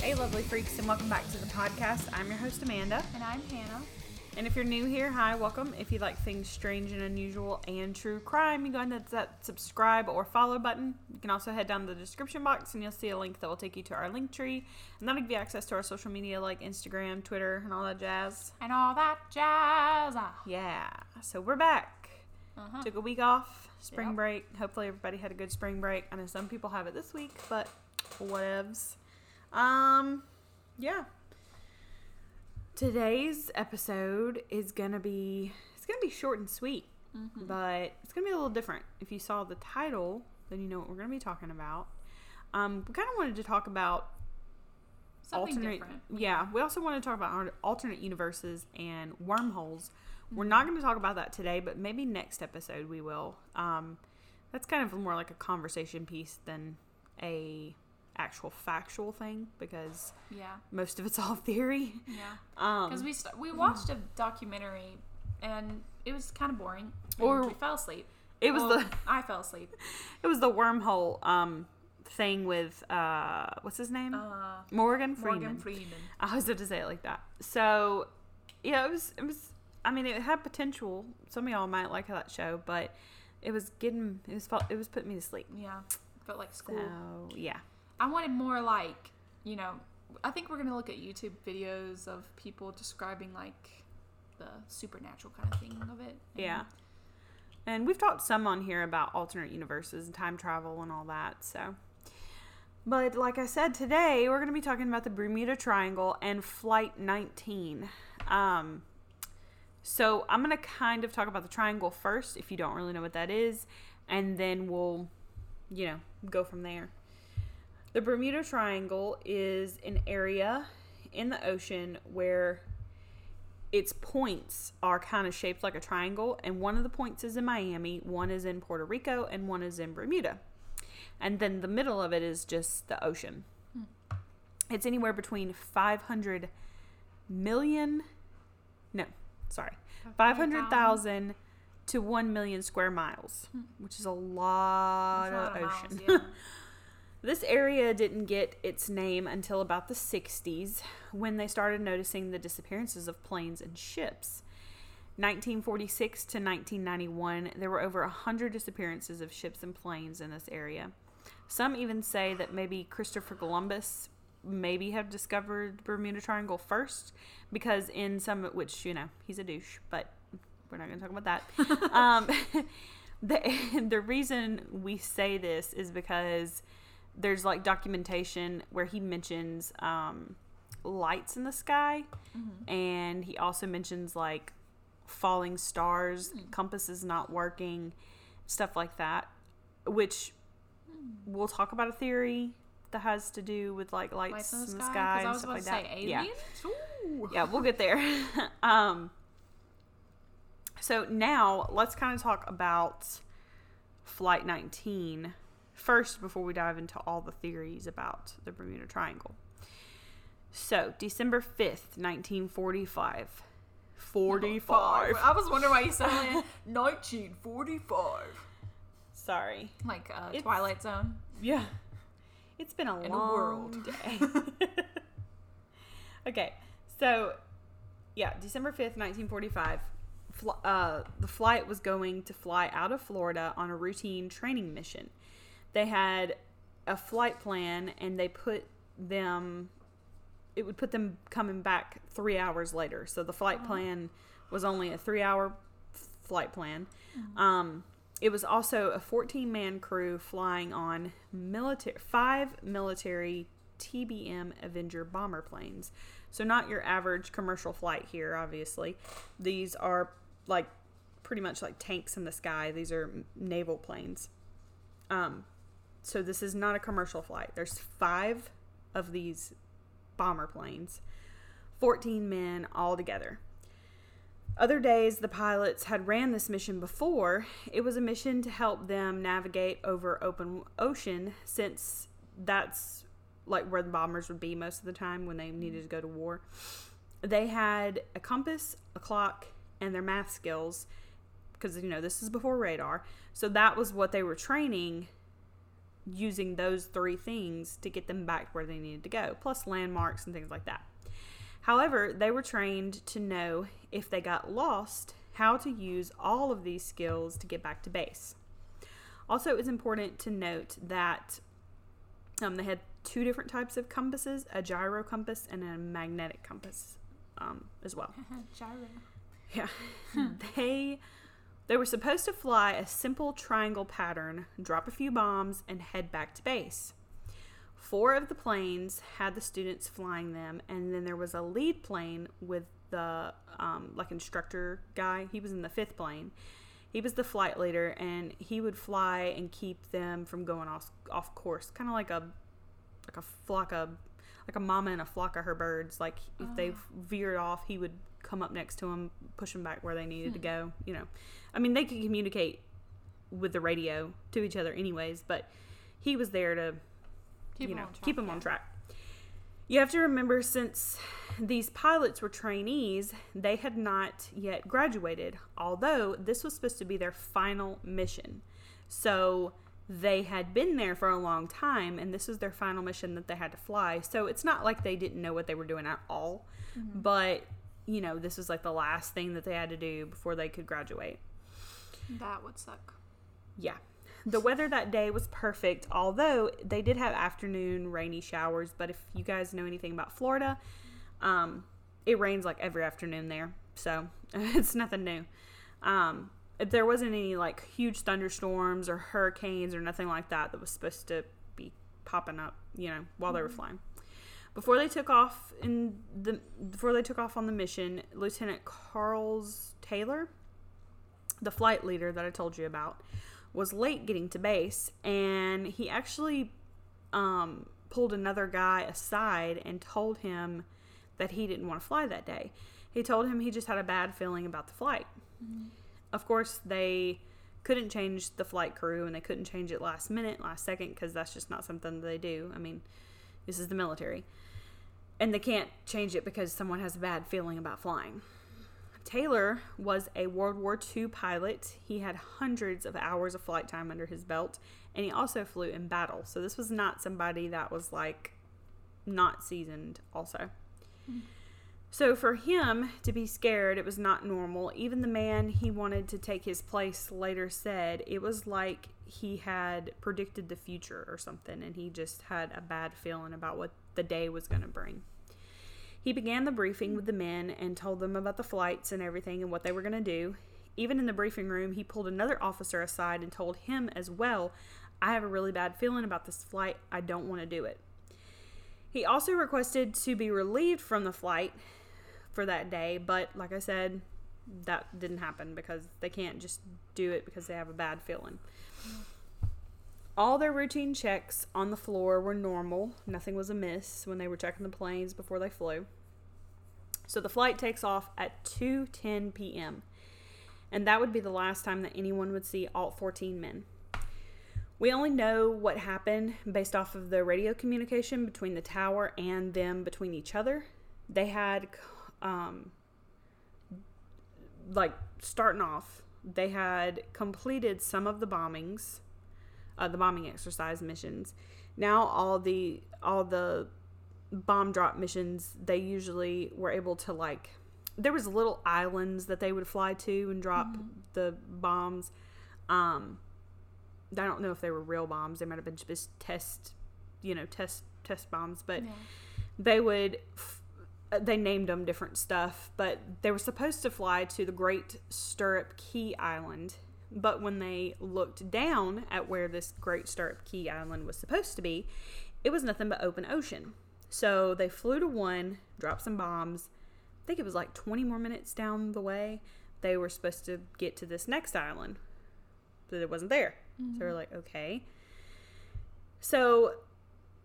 Hey, lovely freaks, and welcome back to the podcast. I'm your host, Amanda. And I'm Hannah. And if you're new here, hi, welcome. If you like things strange and unusual and true crime, you go ahead and hit that subscribe or follow button. You can also head down to the description box and you'll see a link that will take you to our link tree. And that'll give you access to our social media like Instagram, Twitter, and all that jazz. And all that jazz. Ah. Yeah. So we're back. Uh-huh. Took a week off, spring Yep. break. Hopefully, everybody had a good spring break. I know some people have it this week, but whatevs. Um, yeah. Today's episode is gonna be it's gonna be short and sweet, Mm-hmm. but it's gonna be a little different. If you saw the title, then you know what we're gonna be talking about. Um, we kind of wanted to talk about Something alternate different. yeah we also want to talk about alternate universes and wormholes we're not going to talk about that today but maybe next episode we will um that's kind of more like a conversation piece than a actual factual thing because Yeah. most of it's all theory Yeah. um Because we st- we watched a documentary and it was kind of boring. and Or- we fell asleep. It was Well, the I fell asleep. it was the wormhole um thing with uh what's his name Uh, morgan freeman Morgan Freeman. I was going to say it like that. So, yeah, it was. It was. I mean, it had potential. Some of y'all might like that show, but it was getting. It was. It was putting me to sleep. Yeah. Felt like school. So yeah, I wanted more like, you know, I think we're going to look at YouTube videos of people describing like the supernatural kind of thing of it. And yeah. And we've talked some on here about alternate universes and time travel and all that. So, but like I said today, we're going to be talking about the Bermuda Triangle and Flight 19. Um, so I'm going to kind of talk about the triangle first, if you don't really know what that is, and then we'll, you know, go from there. The Bermuda Triangle is an area in the ocean where its points are kind of shaped like a triangle, and one of the points is in Miami, one is in Puerto Rico, and one is in Bermuda. And then the middle of it is just the ocean. Hmm. It's anywhere between 500 million, no, sorry, 500,000 to 1 million square miles, hmm. which is a lot a lot of of miles, ocean. yeah. This area didn't get its name until about the 60s when they started noticing the disappearances of planes and ships. 1946 to 1991, there were over 100 disappearances of ships and planes in this area. Some even say that maybe Christopher Columbus maybe have discovered the Bermuda Triangle first because in some which, you know, he's a douche, but we're not going to talk about that. um, the, the reason we say this is because there's like documentation where he mentions um, lights in the sky mm-hmm. and he also mentions like falling stars hmm. compasses not working stuff like that which hmm. we'll talk about a theory that has to do with like lights, Lights in the sky, I and stuff like that yeah. Ooh. yeah, we'll get there. um, so now let's kind of talk about Flight 19 first before we dive into all the theories about the Bermuda Triangle. So, December 5th, 1945. 45. I was wondering why you said 1945. Sorry. Like uh, It's- Twilight Zone. Yeah. It's been a In a long world. day. okay. So, yeah, December 5th, 1945. Fl- uh, the flight was going to fly out of Florida on a routine training mission. They had a flight plan and they put them, it would put them coming back three hours later. So the flight plan was only a three hour flight plan. Um, it was also a 14 man crew flying on military five military TBM Avenger bomber planes. So not your average commercial flight here obviously. These are like pretty much like tanks in the sky. These are naval planes. Um so this is not a commercial flight. There's 5 of these bomber planes. 14 men all together. Other days, the pilots had ran this mission before. It was a mission to help them navigate over open ocean, since that's like where the bombers would be most of the time when they mm-hmm. needed to go to war. They had a compass, a clock, and their math skills because you know this is before radar. So that was what they were training using those three things to get them back to where they needed to go, plus landmarks and things like that. However, they were trained to know if they got lost, how to use all of these skills to get back to base. Also, it's important to note that um, they had two different types of compasses a gyro compass and a magnetic compass um, as well. Gyro. Yeah. they they were supposed to fly a simple triangle pattern, drop a few bombs, and head back to base. Four of the planes had the students flying them, and then there was a lead plane with the um, like instructor guy. He was in the fifth plane. He was the flight leader, and he would fly and keep them from going off off course, kind of like a like a flock of like a mama and a flock of her birds. Like if they veered off, he would come up next to them, push them back where they needed to hmm. go. You know, I mean, they could communicate with the radio to each other, anyways, but he was there to Keep you know track, keep them yeah. on track. You have to remember, since these pilots were trainees, they had not yet graduated, although this was supposed to be their final mission. So they had been there for a long time, and this was their final mission that they had to fly. So it's not like they didn't know what they were doing at all, mm-hmm. but you know, this was like the last thing that they had to do before they could graduate. That would suck. Yeah. The weather that day was perfect, although they did have afternoon rainy showers. But if you guys know anything about Florida, um, it rains like every afternoon there. So it's nothing new. Um, there wasn't any like huge thunderstorms or hurricanes or nothing like that that was supposed to be popping up, you know, while they were flying. Before they took off in the before they took off on the mission, Lieutenant Charles Taylor, the flight leader that I told you about, was late getting to base, and he actually um, pulled another guy aside and told him that he didn't want to fly that day. He told him he just had a bad feeling about the flight. Of course, they couldn't change the flight crew and they couldn't change it last minute, last second, because that's just not something that they do. I mean, this is the military. And they can't change it because someone has a bad feeling about flying. Taylor was a World War II pilot. He had hundreds of hours of flight time under his belt, and he also flew in battle. So this was not somebody that was like not seasoned, also. So for him to be scared, it was not normal. Even the man he wanted to take his place later said it was like he had predicted the future or something, and he just had a bad feeling about what the day was going to bring. He began the briefing with the men and told them about the flights and everything and what they were going to do. Even in the briefing room, he pulled another officer aside and told him as well, I have a really bad feeling about this flight. I don't want to do it. He also requested to be relieved from the flight for that day, but like I said, that didn't happen because they can't just do it because they have a bad feeling. All their routine checks on the floor were normal. Nothing was amiss when they were checking the planes before they flew. So the flight takes off at 2:10 p.m. And that would be the last time that anyone would see all 14 men. We only know what happened based off of the radio communication between the tower and them between each other. They had um like starting off, they had completed some of the bombings uh, the bombing exercise missions. Now all the all the bomb drop missions they usually were able to like there was little islands that they would fly to and drop the bombs. Um, I don't know if they were real bombs. They might have been just test, you know, test test bombs, but Yeah. they would f- uh, they named them different stuff but they were supposed to fly to the Great Stirrup Cay island but when they looked down at where this Great Stirrup Cay island was supposed to be it was nothing but open ocean. So they flew to one dropped some bombs. I think it was like 20 more minutes down the way they were supposed to get to this next island. But it wasn't there. So they're mm-hmm. like okay. So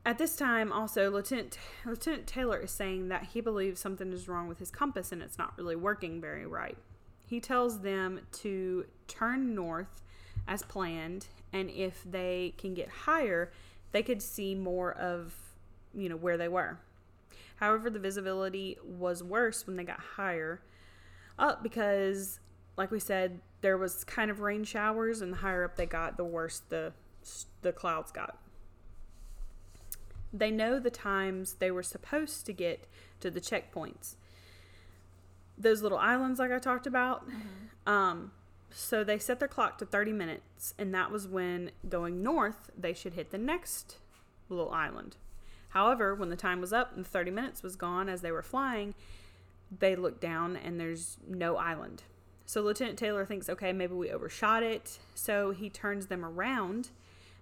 at this time, also, Lieutenant, Lieutenant Taylor is saying that he believes something is wrong with his compass and it's not really working very right. He tells them to turn north as planned, and if they can get higher, they could see more of, you know, where they were. However, the visibility was worse when they got higher. up because, like we said, there was kind of rain showers, and the higher up they got, the worse the the clouds got. They know the times they were supposed to get to the checkpoints. Those little islands, like I talked about. Um, so they set their clock to 30 minutes, and that was when going north, they should hit the next little island. However, when the time was up and the 30 minutes was gone as they were flying, they look down and there's no island. So Lieutenant Taylor thinks, okay, maybe we overshot it. So he turns them around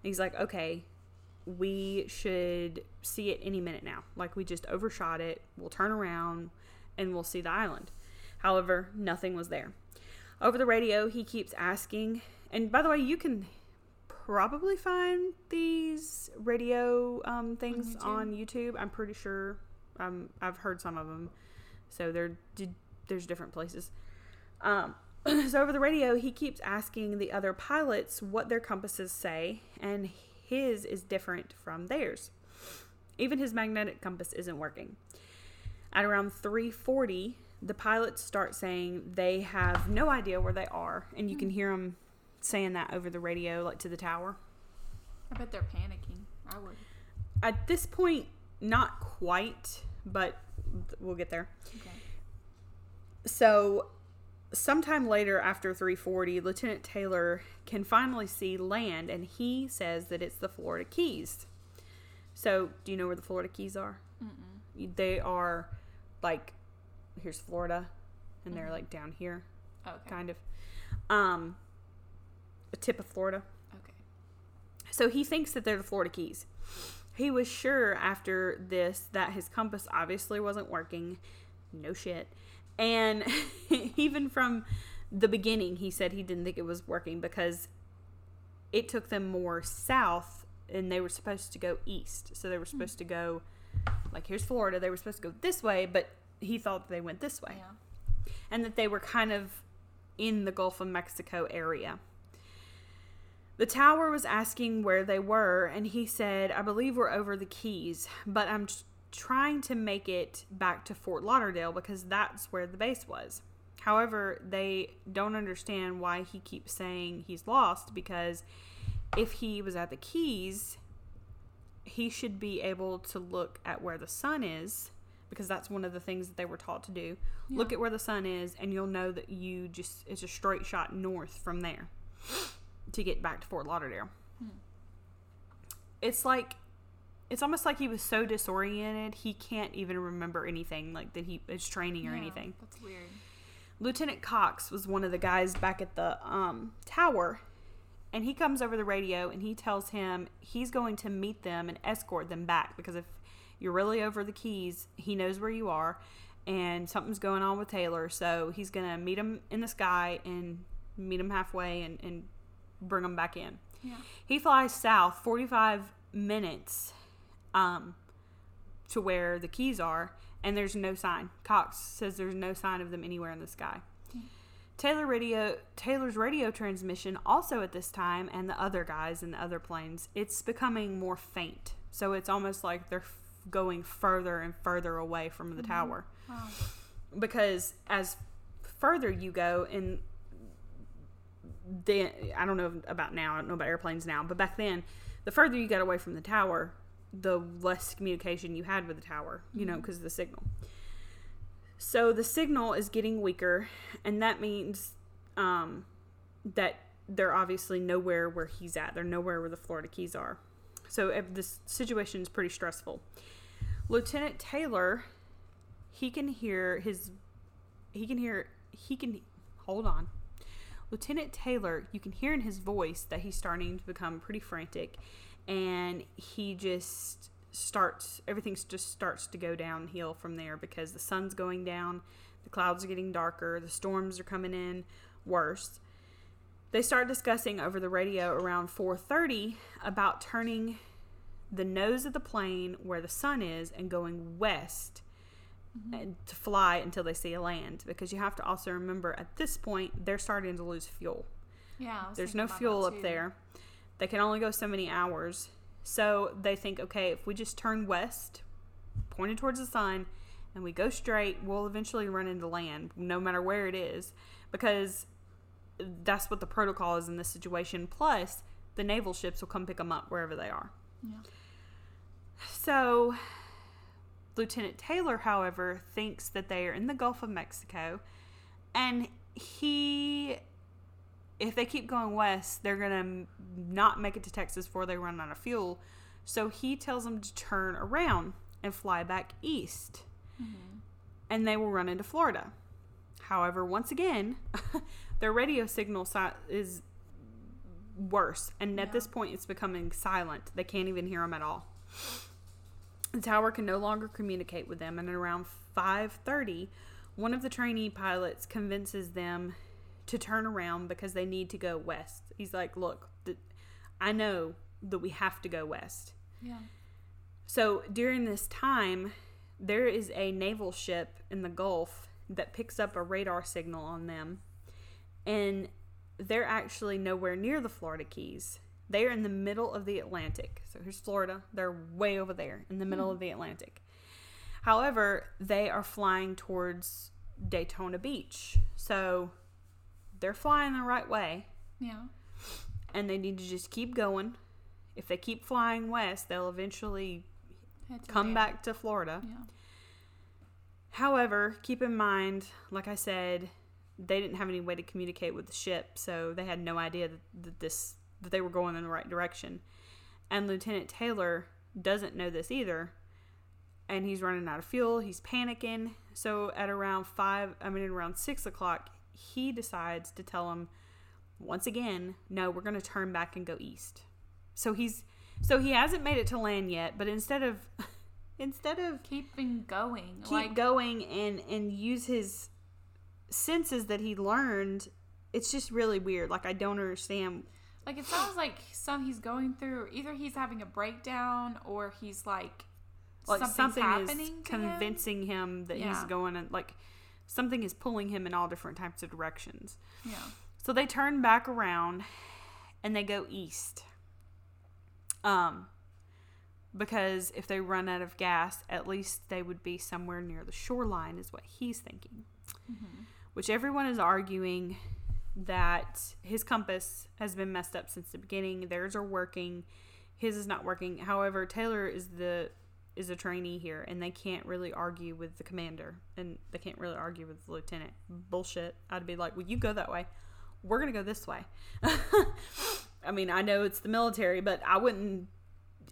he's like, okay, we should see it any minute now. Like we just overshot it. We'll turn around and we'll see the island. However, nothing was there. Over the radio, he keeps asking, and by the way, you can probably find these radio um, things on YouTube? YouTube. I'm pretty sure. Um, I've heard some of them, so they're there's different places. Um, so over the radio, he keeps asking the other pilots what their compasses say, and his is different from theirs. Even his magnetic compass isn't working. At around 3:40, the pilots start saying they have no idea where they are, and you can hear them saying that over the radio, like to the tower. I bet they're panicking. I would. At this point, not quite, but we'll get there. Okay. So, sometime later after 340, Lieutenant Taylor can finally see land, and he says that it's the Florida Keys. So, do you know where the Florida Keys are? Mm-mm. They are like, here's Florida, and they're Mhm. like down here, Okay. kind of. Um, the tip of Florida. Okay. So he thinks that they're the Florida Keys. He was sure after this that his compass obviously wasn't working. No shit. And even from the beginning, he said he didn't think it was working because it took them more south and they were supposed to go east. So they were supposed to go, like, here's Florida. They were supposed to go this way, but he thought that they went this way Yeah. and that they were kind of in the Gulf of Mexico area. The tower was asking where they were, and he said, I believe we're over the Keys, but I'm trying to make it back to Fort Lauderdale because that's where the base was. However, they don't understand why he keeps saying he's lost because if he was at the Keys, he should be able to look at where the sun is because that's one of the things that they were taught to do. Look at where the sun is, and you'll know that you just it's a straight shot north from there to get back to Fort Lauderdale. Hmm. It's like it's almost like he was so disoriented he can't even remember anything like that he is training or Yeah, anything. That's weird. Lieutenant Cox was one of the guys back at the um, tower, and he comes over the radio and he tells him he's going to meet them and escort them back because if you're really over the keys, he knows where you are, and something's going on with Taylor, so he's going to meet him in the sky and meet him halfway and, and bring him back in. Yeah. He flies south 45 minutes um, to where the keys are, and there's no sign. Cox says there's no sign of them anywhere in the sky. Taylor radio Taylor's radio transmission also at this time and the other guys in the other planes it's becoming more faint so it's almost like they're going further and further away from the tower. Wow. because as further you go and then I don't know about now I don't know about airplanes now but back then the further you got away from the tower the less communication you had with the tower you know because of the signal. So the signal is getting weaker and that means um, that they're obviously nowhere where he's at. They're nowhere where the Florida Keys are. So if this situation is pretty stressful Lieutenant Taylor he can hear his he can hear he can hold on. Lieutenant taylor you can hear in his voice that he's starting to become pretty frantic and he just starts everything just starts to go downhill from there because the sun's going down the clouds are getting darker the storms are coming in worse. They start discussing over the radio around 4.30 about turning the nose of the plane where the sun is and going west and to fly until they see a land because you have to also remember at this point they're starting to lose fuel. Yeah. There's no fuel up there. They can only go so many hours. So they think, okay, if we just turn west, pointed towards the sun, and we go straight, we'll eventually run into land, no matter where it is, because that's what the protocol is in this situation. Plus, the naval ships will come pick them up wherever they are. Yeah. So, Lieutenant Taylor, however, thinks that they are in the Gulf of Mexico, and he, if they keep going west, they're gonna not make it to Texas before they run out of fuel. So he tells them to turn around and fly back east, mm-hmm. and they will run into Florida. However, once again, their radio signal si- is worse, and at this point, it's becoming silent. They can't even hear them at all. The tower can no longer communicate with them, and at around 5:30, one of the trainee pilots convinces them to turn around because they need to go west. He's like, "Look, th- I know that we have to go west." Yeah. So during this time, there is a naval ship in the Gulf that picks up a radar signal on them, and they're actually nowhere near the Florida Keys. They are in the middle of the Atlantic. So here's Florida. They're way over there in the middle of the Atlantic. However, they are flying towards Daytona Beach. So they're flying the right way Yeah. and they need to just keep going. If they keep flying west, they'll eventually come back to Florida. Yeah. However, keep in mind, like I said, they didn't have any way to communicate with the ship, so they had no idea that, that this that they were going in the right direction. And Lieutenant Taylor doesn't know this either, and he's running out of fuel. He's panicking. So at around five, I mean around six o'clock, he decides to tell him once again, no, we're going to turn back and go east. So he's so he hasn't made it to land yet, but instead of instead of Keeping going. keep like going and and use his senses that he learned it's just really weird. Like i don't understand. Like it sounds like some he's going through either he's having a breakdown or he's like like something happening is to him. convincing him, that he's going and like something is pulling him in all different types of directions. Yeah. so they turn back around and they go east um because if they run out of gas at least they would be somewhere near the shoreline is what he's thinking which everyone is arguing that his compass has been messed up since the beginning. Theirs are working, his is not working. However, Taylor is the is a trainee here, and they can't really argue with the commander, and they can't really argue with the lieutenant. Bullshit. I'd be like, "Well, you go that way. We're gonna go this way." I mean, I know it's the military, but I wouldn't.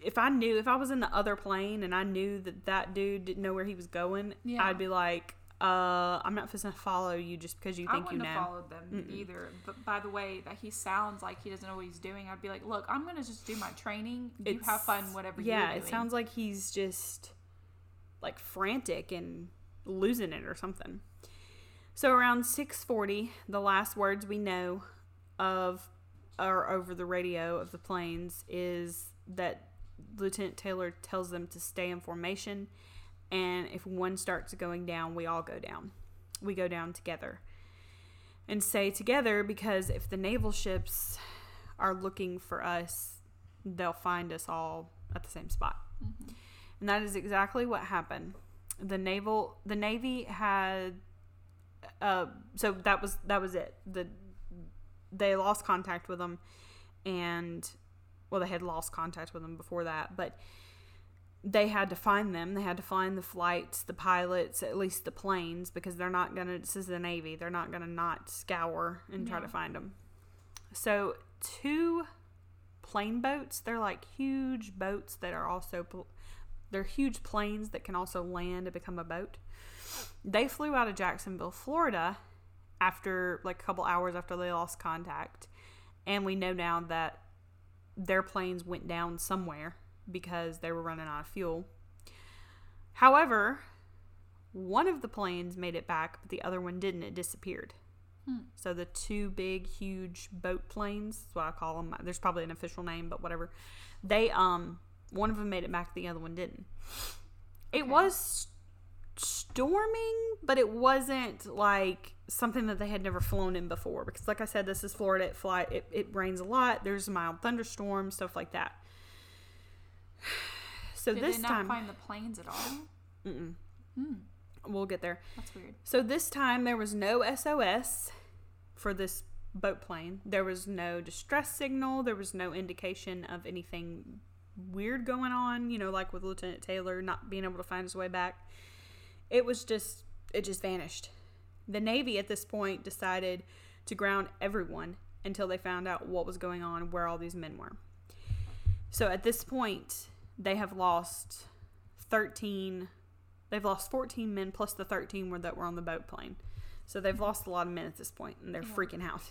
If I knew, if I was in the other plane and I knew that that dude didn't know where he was going, Yeah. I'd be like, uh, I'm not supposed to follow you just because you think you know. I wouldn't have followed them either. But by the way that he sounds like he doesn't know what he's doing, I'd be like, look, I'm gonna just do my training. You have fun, whatever. Yeah, it sounds like he's just like frantic and losing it or something. So around 6:40, the last words we know of or over the radio of the planes is that Lieutenant Taylor tells them to stay in formation and if one starts going down, we all go down. We go down together. And say together because if the naval ships are looking for us, they'll find us all at the same spot. And that is exactly what happened. The naval the navy had uh so that was that was it. The they lost contact with them and well they had lost contact with them before that, but they had to find them. They had to find the flights, the pilots, at least the planes, because they're not gonna. This is the Navy. They're not gonna not scour and try Yeah. to find them. So two plane boats. They're like huge boats that are also. They're huge planes that can also land and become a boat. They flew out of Jacksonville, Florida, after like a couple hours after they lost contact, and we know now that their planes went down somewhere because they were running out of fuel. However, one of the planes made it back, but the other one didn't. It disappeared. Hmm. So the two big, huge boat planes, that's what I call them. There's probably an official name, but whatever. They um, one of them made it back, the other one didn't. It Okay. was storming, but it wasn't like something that they had never flown in before. Because, like I said, this is Florida. It fly. It, it rains a lot. There's mild thunderstorms, stuff like that. So Did this they not time, find the planes at all? Hmm. We'll get there. That's weird. So this time there was no SOS for this boat plane. There was no distress signal. There was no indication of anything weird going on, you know, like with Lieutenant Taylor not being able to find his way back. It was just, it just vanished. The Navy at this point decided to ground everyone until they found out what was going on, where all these men were. So at this point, they have lost 13, they've lost 14 men plus the 13 were that were on the boat plane. So they've lost a lot of men at this point and they're Yeah. freaking out.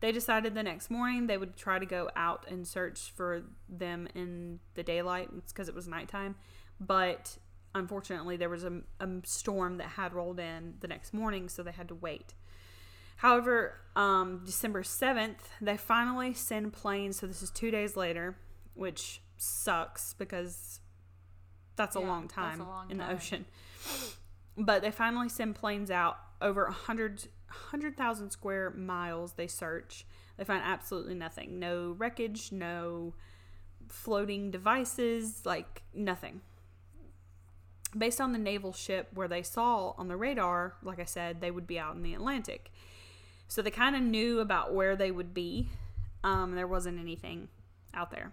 They decided the next morning they would try to go out and search for them in the daylight because it was nighttime. But unfortunately, there was a, a storm that had rolled in the next morning, so they had to wait. However, um, December 7th, they finally send planes. So this is two days later, which sucks because that's a Yeah, long that's a time long in the time. ocean. But they finally send planes out over 100 100,000 square miles. They search. They find absolutely nothing. No wreckage, no floating devices, like nothing. Based on the naval ship where they saw on the radar, like I said, they would be out in the Atlantic. So they kind of knew about where they would be. Um, there wasn't anything out there.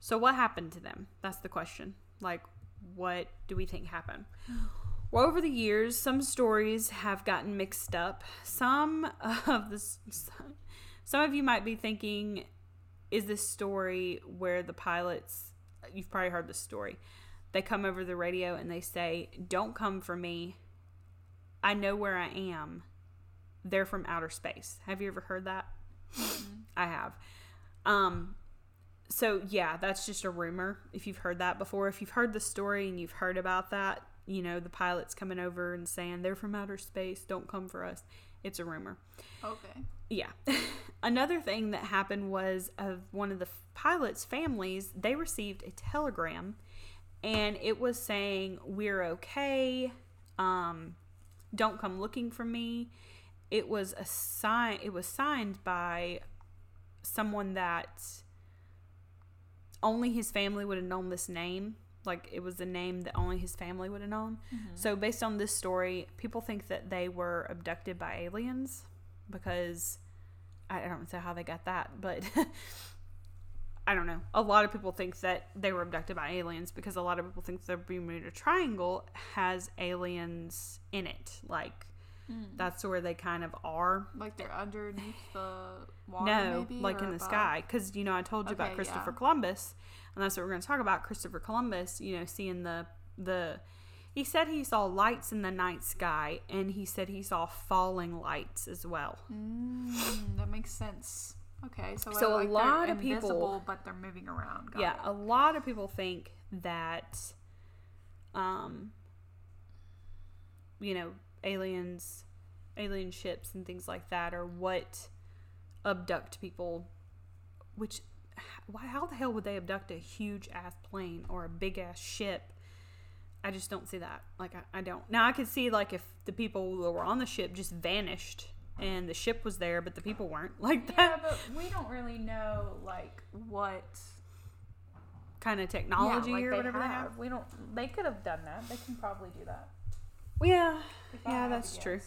So what happened to them? That's the question. Like, what do we think happened? Well, over the years, some stories have gotten mixed up. Some of this, some of you might be thinking, is this story where the pilots? You've probably heard this story. They come over the radio and they say, "Don't come for me. I know where I am. They're from outer space." Have you ever heard that? I have. Um, so yeah, that's just a rumor. If you've heard that before, if you've heard the story and you've heard about that, you know the pilots coming over and saying they're from outer space, don't come for us. It's a rumor. Okay. Yeah. Another thing that happened was of one of the pilots' families, they received a telegram and it was saying, We're okay. Um, don't come looking for me. It was a sign it was signed by someone that only his family would have known this name. Like it was a name that only his family would have known. Mm-hmm. So based on this story, people think that they were abducted by aliens because I I don't know how they got that, but I don't know. A lot of people think that they were abducted by aliens because a lot of people think the Bermuda Triangle has aliens in it. Like that's where they kind of are. Like they're underneath the water. No, maybe, like in the above? sky. Because, you know, I told you about Christopher yeah. Columbus, and that's what we're going to talk about. Christopher Columbus, you know, seeing the, the, he said he saw lights in the night sky, and he said he saw falling lights as well. Mm, that makes sense. Okay, so So a like, they're lot of people- but they're moving around. Got yeah, it. a lot of people think that, um, you know, aliens, alien ships, and things like that or what abduct people. Which, why? How the hell would they abduct a huge ass plane or a big ass ship? I just don't see that. Like, I, I don't. Now I could see like if the people that were on the ship just vanished and the ship was there, but the people weren't. Like that. Yeah, but we don't really know like what kind of technology yeah, like or whatever have. they have. We don't. They could have done that. They can probably do that. Yeah, yeah, that's true.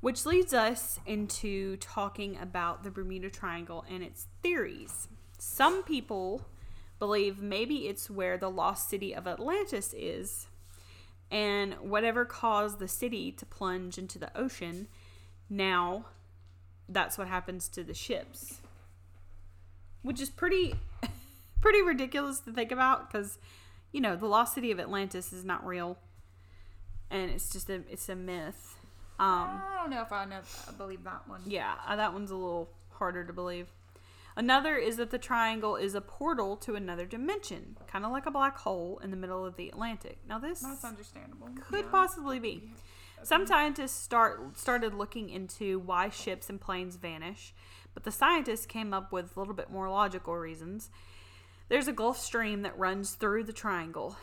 Which leads us into talking about the Bermuda Triangle and its theories. Some people believe maybe it's where the lost city of Atlantis is, and whatever caused the city to plunge into the ocean, now that's what happens to the ships. Which is pretty pretty ridiculous to think about cuz you know, the lost city of Atlantis is not real and it's just a it's a myth. Um I don't know if I know. Believe that one. yeah, uh, that one's a little harder to believe. Another is that the triangle is a portal to another dimension, kind of like a black hole in the middle of the Atlantic. Now this That's understandable. could yeah. possibly be. Some scientists start started looking into why ships and planes vanish, but the scientists came up with a little bit more logical reasons. There's a Gulf Stream that runs through the triangle.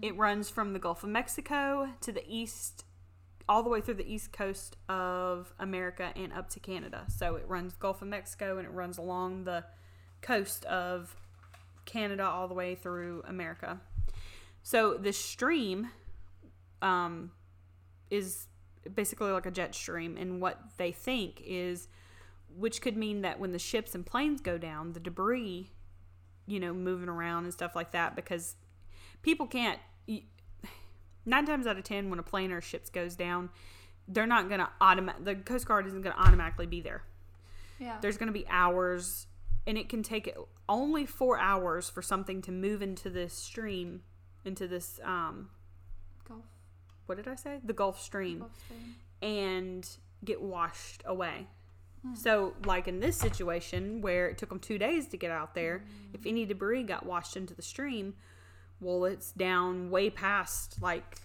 It runs from the Gulf of Mexico to the east, all the way through the east coast of America and up to Canada. So it runs Gulf of Mexico and it runs along the coast of Canada all the way through America. So the stream um, is basically like a jet stream, and what they think is, which could mean that when the ships and planes go down, the debris, you know, moving around and stuff like that, because people can't. Nine times out of ten, when a plane or ships goes down, they're not gonna automatic. The Coast Guard isn't gonna automatically be there Yeah. there's going to be hours and it can take only four hours for something to move into this stream into this um Gulf. what did i say the gulf stream Gulf Stream. and get washed away so like in this situation where it took them two days to get out there if any debris got washed into the stream well it's down way past like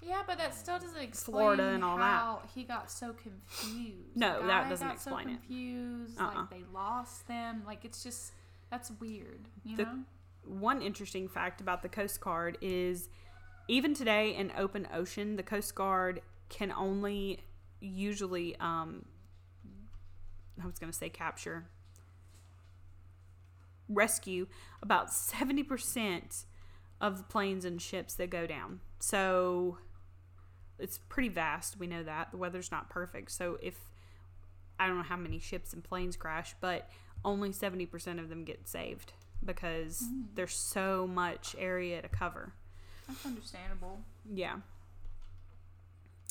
Yeah, but that still doesn't explain Florida and all that. how he got so confused. No, The that doesn't got explain so it. confused, Uh-uh. Like they lost them. Like it's just that's weird. You The- know. one interesting fact about the Coast Guard is even today in open ocean, the Coast Guard can only usually, um, I was going to say capture, rescue about 70% of planes and ships that go down. So it's pretty vast. We know that. The weather's not perfect. So if, I don't know how many ships and planes crash, but only 70% of them get saved because hmm. there's so much area to cover. That's understandable. Yeah.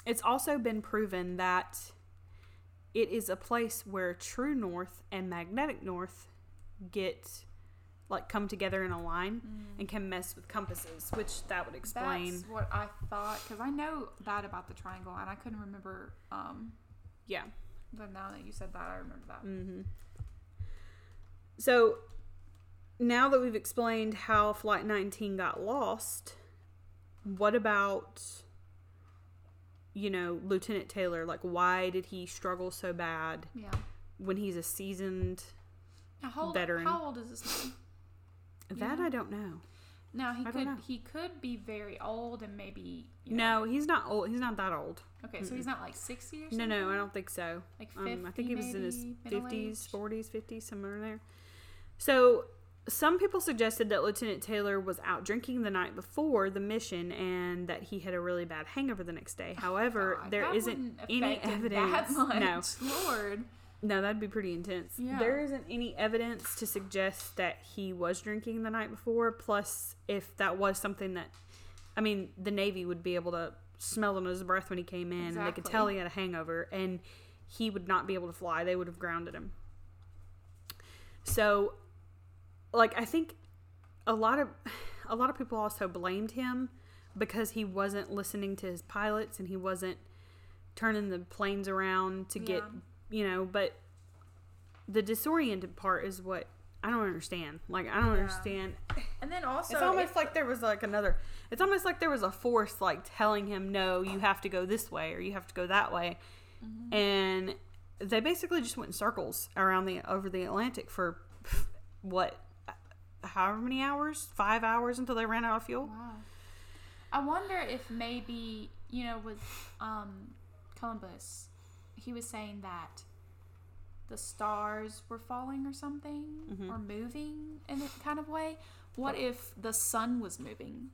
It's also been proven that it is a place where true north and magnetic north get like come together in a line and can mess with compasses, which that would explain. That's what I thought because I know that about the triangle, and I couldn't remember. Um, yeah. but now that you said that, I remember that. Mm-hmm. So now that we've explained how Flight 19 got lost, what about, you know, Lieutenant Taylor? Like, why did he struggle so bad Yeah. when he's a seasoned? Now, how old, Veteran. How old is this man? That Yeah. I don't know. Now he I could he could be very old and maybe you know, No, he's not old. He's not that old. Okay, so he's not like sixty or No, something. no, I don't think so. Like fifty, Um, I think he was in his fifties, forties, fifties, somewhere in there. So some people suggested that Lieutenant Taylor was out drinking the night before the mission and that he had a really bad hangover the next day. However, God, there isn't any evidence. That No. Lord. No, that'd be pretty intense. Yeah. There isn't any evidence to suggest that he was drinking the night before. Plus, if that was something that, I mean, the Navy would be able to smell on his breath when he came in. and They could tell he had a hangover, and he would not be able to fly. They would have grounded him. So, like, I think a lot of a lot of people also blamed him because he wasn't listening to his pilots and he wasn't turning the planes around to get Yeah. You know but the disoriented part is what i don't understand like i don't Yeah. understand And then also it's almost like there was like another it's almost like there was a force like telling him no you have to go this way or you have to go that way Mm-hmm. and they basically just went in circles around the over the atlantic for what however many hours five hours until they ran out of fuel Wow. I wonder if maybe, you know, with um, Columbus, he was saying that the stars were falling or something, Mm-hmm. or moving in a kind of way. What if the sun was moving?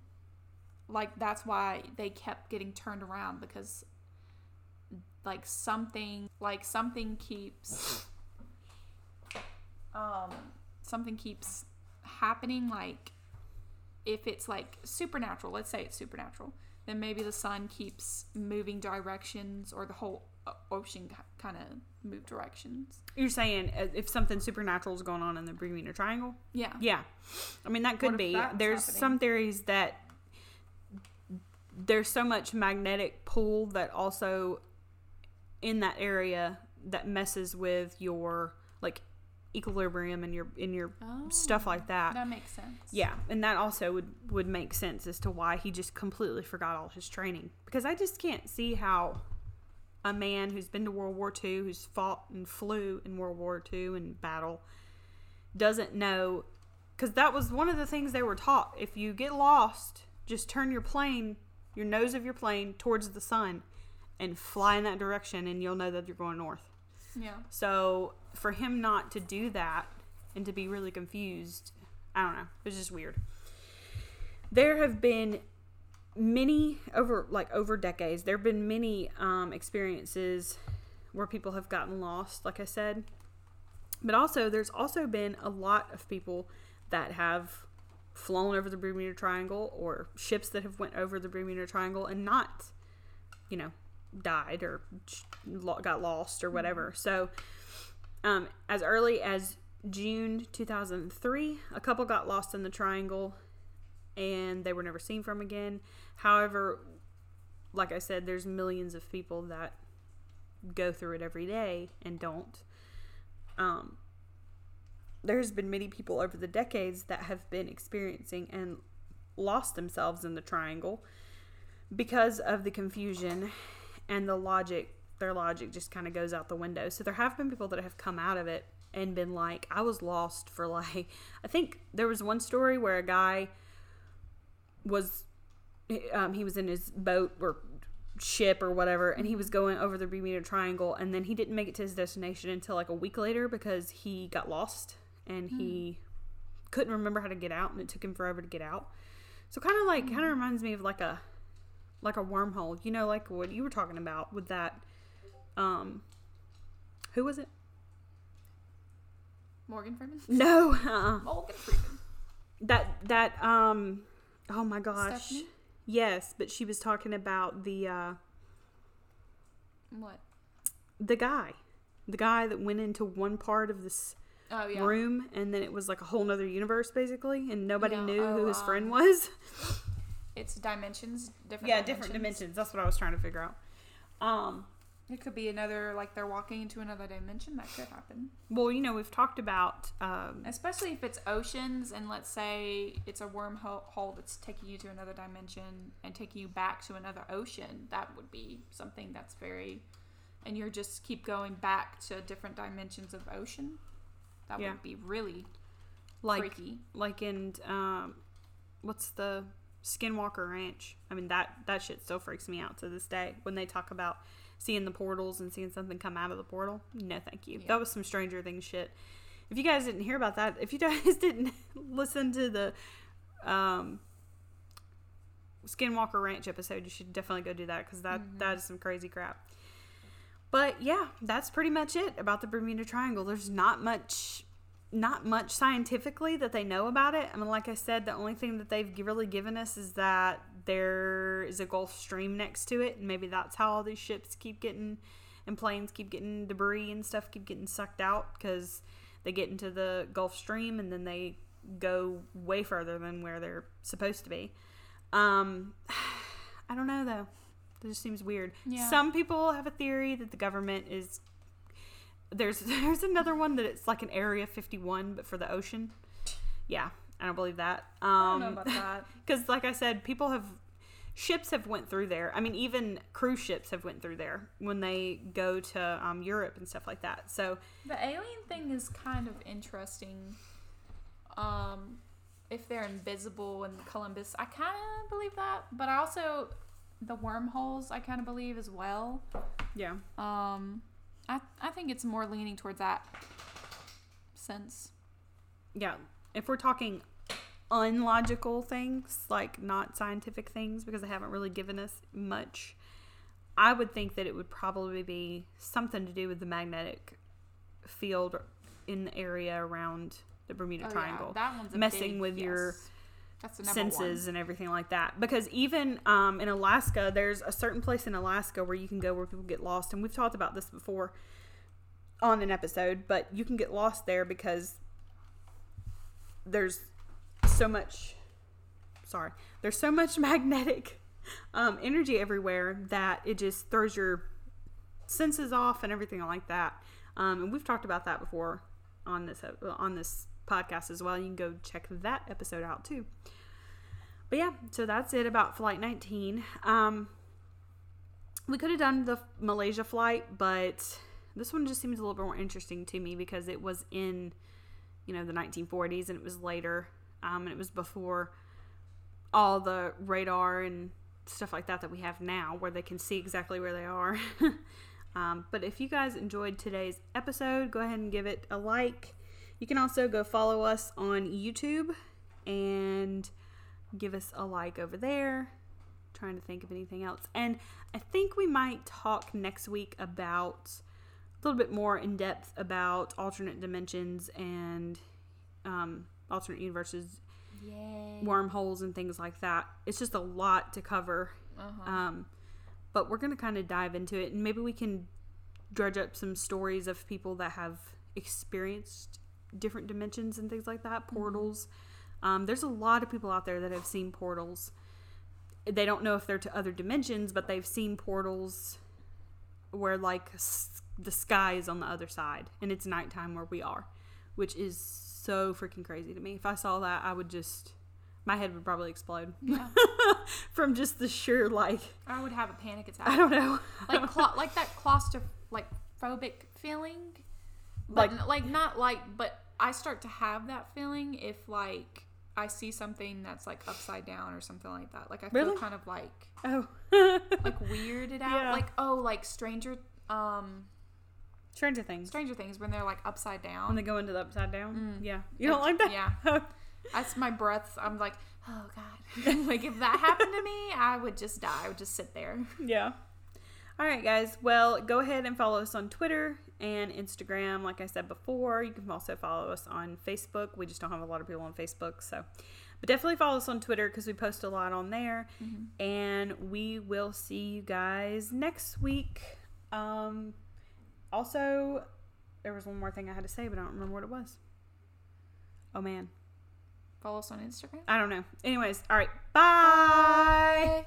Like, that's why they kept getting turned around because, like, something, like, something keeps, um, something keeps happening, like, if it's like supernatural, let's say it's supernatural, then maybe the sun keeps moving directions or the whole ocean kind of move directions. you're saying uh, if something supernatural is going on in the bermuda triangle Yeah. Yeah, I mean that could be. that's There's happening? some theories that there's so much magnetic pull that also in that area that messes with your like equilibrium and your in your stuff like that. That makes sense. Yeah, and that also would would make sense as to why he just completely forgot all his training because I just can't see how a man who's been to World War II, who's fought and flew in World War II in battle, doesn't know because that was one of the things they were taught. If you get lost, just turn your plane, your nose of your plane towards the sun, and fly in that direction, and you'll know that you're going north. Yeah. So for him not to do that and to be really confused, I don't know. It's just weird. There have been many over like over decades there have been many um, experiences where people have gotten lost like i said. But also there's also been a lot of people that have flown over the bermuda triangle or ships that have went over the bermuda triangle and not you know died or got lost or whatever. So um, as early as june 2003 a couple got lost in the triangle and they were never seen from again. However, like I said, there's millions of people that go through it every day and don't. Um, there's been many people over the decades that have been experiencing and lost themselves in the triangle because of the confusion and the logic. Their logic just kind of goes out the window. So there have been people that have come out of it and been like, I was lost for like, I think there was one story where a guy was um, he was in his boat or ship or whatever and he was going over the Bermuda Triangle and then he didn't make it to his destination until like a week later because he got lost and mm. he couldn't remember how to get out and it took him forever to get out. So kind of like mm. kind of reminds me of like a like a wormhole. You know like what you were talking about with that um who was it? Morgan Freeman? No. Uh, Morgan Freeman. That that um Oh my gosh. Stephanie? Yes, but she was talking about the uh what? The guy. The guy that went into one part of this oh, yeah. room and then it was like a whole nother universe basically and nobody knew oh, who his um, friend was. It's dimensions, different Yeah, dimensions. different dimensions. That's what I was trying to figure out. Um it could be another, like they're walking into another dimension. That could happen. Well, you know, we've talked about. Um, Especially if it's oceans, and let's say it's a wormhole that's taking you to another dimension and taking you back to another ocean. That would be something that's very. And you're just keep going back to different dimensions of ocean. That yeah. would be really like, freaky. Like in. Um, what's the. Skinwalker Ranch. I mean, that, that shit still freaks me out to this day when they talk about seeing the portals and seeing something come out of the portal. No, thank you. Yeah. That was some Stranger Things shit. If you guys didn't hear about that, if you guys didn't listen to the um, Skinwalker Ranch episode, you should definitely go do that because that, mm-hmm. that is some crazy crap. But yeah, that's pretty much it about the Bermuda Triangle. There's not much not much scientifically that they know about it. I mean, like I said, the only thing that they've really given us is that there is a Gulf Stream next to it, and maybe that's how all these ships keep getting and planes keep getting debris and stuff keep getting sucked out because they get into the Gulf Stream and then they go way further than where they're supposed to be. Um, I don't know though. It just seems weird. Yeah. Some people have a theory that the government is there's there's another one that it's like an Area 51 but for the ocean. Yeah, I don't believe that. Um, I don't know um, about that. Because, like I said, people have ships have went through there. I mean, even cruise ships have went through there when they go to um, Europe and stuff like that. So the alien thing is kind of interesting. Um, if they're invisible in Columbus, I kind of believe that, but I also the wormholes I kind of believe as well. Yeah. Um, I I think it's more leaning towards that sense. Yeah, if we're talking unlogical things, like not scientific things, because they haven't really given us much, I would think that it would probably be something to do with the magnetic field in the area around the Bermuda oh, Triangle. Yeah. That one's messing big, with yes. your senses one. and everything like that. Because even um, in Alaska, there's a certain place in Alaska where you can go where people get lost, and we've talked about this before on an episode, but you can get lost there because there's so much sorry there's so much magnetic um, energy everywhere that it just throws your senses off and everything like that. Um, and we've talked about that before on this on this podcast as well. You can go check that episode out too. But yeah so that's it about flight 19 um, we could have done the malaysia flight but this one just seems a little bit more interesting to me because it was in you know the 1940s and it was later um, and it was before all the radar and stuff like that that we have now where they can see exactly where they are. Um, but if you guys enjoyed today's episode go ahead and give it a like. You can also go follow us on youtube and give us a like over there. Trying to think of anything else. And I think we might talk next week about a little bit more in depth about alternate dimensions and um, alternate universes, Yay. wormholes, and things like that. It's just a lot to cover. Uh-huh. Um, but we're going to kind of dive into it, and maybe we can dredge up some stories of people that have experienced different dimensions and things like that, portals. Um, there's a lot of people out there that have seen portals. They don't know if they're to other dimensions, but they've seen portals where like s- the sky is on the other side and it's nighttime where we are, which is so freaking crazy to me. If I saw that, I would just my head would probably explode yeah. from just the sheer like I would have a panic attack. I don't know. like cla- like that claustro like phobic feeling. But Like- like like not like but I start to have that feeling if like I see something that's like upside down or something like that. Like I feel Really? kind of like oh. like weirded out. Yeah. Like oh like Stranger um Stranger Things. Stranger Things when they're like upside down. When they go into the upside down. Mm. Yeah. You don't like that? Yeah. That's my breath. I'm like, oh god. like if that happened to me, I would just die. I would just sit there. Yeah. All right, guys. Well, go ahead and follow us on Twitter and Instagram. Like I said before, you can also follow us on Facebook. We just don't have a lot of people on Facebook, so but definitely follow us on Twitter because we post a lot on there. And we will see you guys next week. Um, also, there was one more thing I had to say, but I don't remember what it was. Oh man, Follow us on Instagram. I don't know. Anyways, all right. Bye. Bye.